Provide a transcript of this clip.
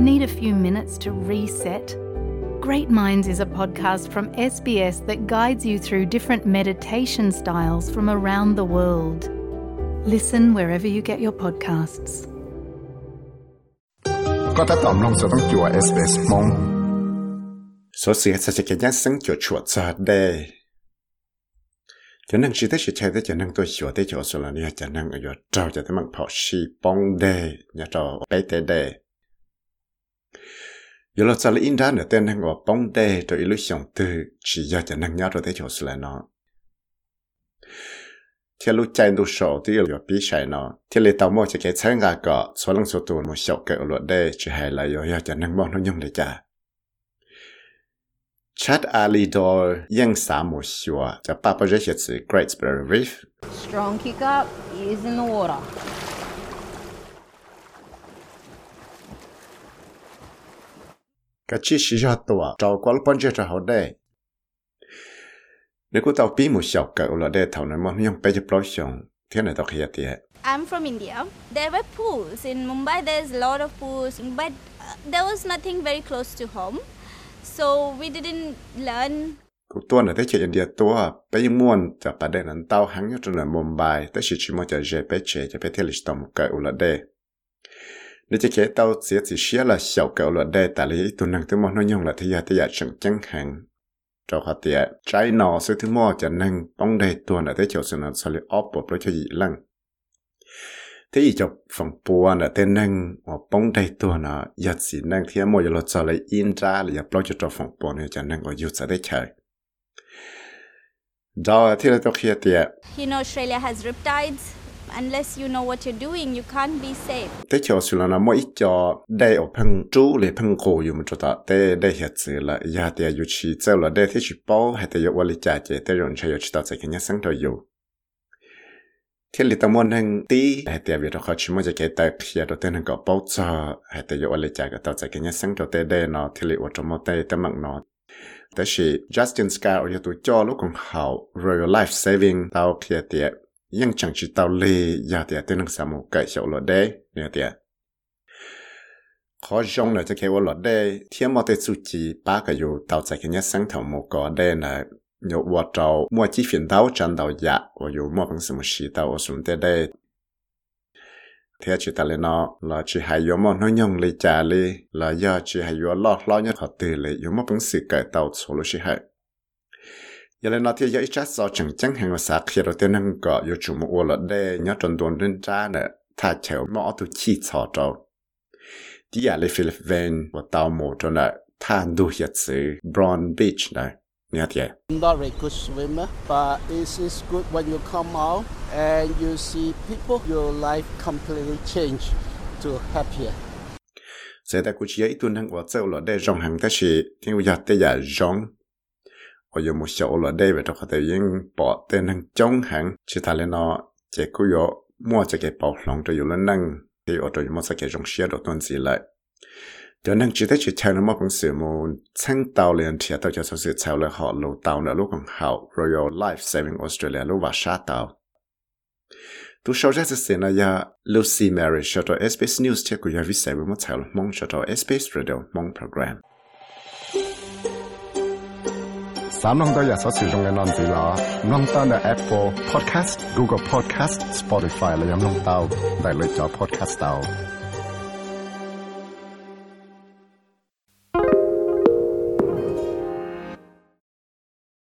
Need a few minutes to reset? Great Minds is a podcast from SBS that guides you through different meditation styles from around the world. Listen wherever you get your podcasts. ก็ถ้าตอมลงจะต้องจัว SBS มง số sự sẽ sẽ cái nhát sinh cho chuột ra đây cho nên chỉ tới chỉ chơi tới cho nên tôi sửa tới chỗ số là nha cho nên ở chỗ trâu cho tới bằng phò xì bông đây nhà trâu bé tế đây giờ là sao lại in ra nữa tên hàng ngõ bông đây rồi lúc sống từ chỉ do cho năng nhau rồi thế chỗ số là nó thế lúc chạy đủ sổ thì yêu bí sai nó thế lấy tàu mua cho cái sáng gà cọ số lần số tuổi một sọc cái luật đây chỉ hay là giờ cho năng bọn nó nhung để trả Chat Ali Dor yang sa mo shua cha papa je tsi Great spirit Reef. Strong kick up, is in the water. กะชิชิจาตัวเจ้ากว่ปันเจจะเาได้นึกว่าเต่าปีมูเฉากับอุลาเดเท่านั้นมันยังไปจะปล่อยชงเที่าไหนต่อขยะเตี้ย I'm from India there were pools in Mumbai there's a lot of pools but there was nothing very close to home so we didn't learn กูตัวน่ะได้เชียอินเดียตัวไปยังม่วนจากประเด็นนั้นเต้าหังยู่จนในมุมไบแต่ชิชิมอจะเจไปเชจะไปเที่ยวลิสตอมกับอุลาเด nếu chỉ cái tao sẽ chỉ xia là sọc cả là đây tại lý tuần năng tới mà nó nhung là thế giờ thế giờ chẳng chẳng hạn cho họ tiệt trái nọ sự thứ mò cho nên bóng đây tuần là thế chỗ sự nó sẽ ốp bộ cho gì lăng thế gì cho phòng bùa là tên năng ở bóng đây tuần là giờ chỉ năng thì mỗi giờ cho lấy in ra là giờ bao cho phòng bùa này cho nên ở yêu sẽ đấy chơi đó thì là tôi kia tiệt You know, Australia has riptides. Unless you know what you're doing, you can't be safe. thế su la là nó i cho dai ở phang chu để phang ko yu mo ta te de he tse la ya te yu chi tse la là te chi chỉ he te thì wa li cha che chế ron rồi chơi chi ta tse cái nhát sáng thôi yêu thế li tâm môn hàng tí hệ tiệp việc đó khó chỉ muốn cái tay kia đầu tiên hàng có bao giờ hệ tiệp yêu quản lý trả cái ta sẽ cái nhát sáng đầu tiên đây nó thiên lý ở trong một tay tâm mạng nó. Justin Scar ở cho Royal Life Saving tao à, tiệt งจังจิตเอาเลยยาเดียเต้นงสามุไก่เฉาหลอดได้เนี่ยเดียขอจงเลยจะแค่ว่าหลอดได้เทียมมอเตสุจีป้าก็อยู่เตาใจกันยัสังเถาหมกอได้นะ有我找莫几频道站到呀，我有莫本什么事到我顺得ได้thế chỉ ta lên nó là chỉ hay có một nó nhung lấy trả lấy là do chỉ hay có lọt lo nhất họ từ lấy có một bằng sự cải tạo số lúc chỉ hay giờ lên nó thì giờ ít sao chẳng chẳng hàng sa khi đầu tiên năng có yêu chủ một là để nhớ tròn tuần đến ra nè thà chéo mỏ tu chi cho trâu. Đi à lấy Philip Van và tàu mồ cho nè thà du hiện sự Brown Beach nè. Nhớ thế I'm not a very good swimmer, but it is good when you come out and you see people, your life completely change to happier. sẽ ta cũng chỉ ít tuần năng của châu là để rong hàng ta chỉ theo giờ tới giờ rong 我有冇小了 David 或者因把的能中行，其他人呢，这个有莫这个包容就有了能，对我就莫这个种些的东西来。就能知道去抢了莫公司么，青岛连铁到就说是抢了好路到了路更好，Royal Life Saving Australia 路瓦沙岛。tu sau ra sẽ là ya Lucy Mary cho cho SBS News theo của ya vi sai với một thảo mong cho cho SBS Radio mong program 三郎的亚索使用嘅浪子啦，浪到的 Apple Podcast、Google Podcast、Spotify 了，让用到带来找 Podcast 到。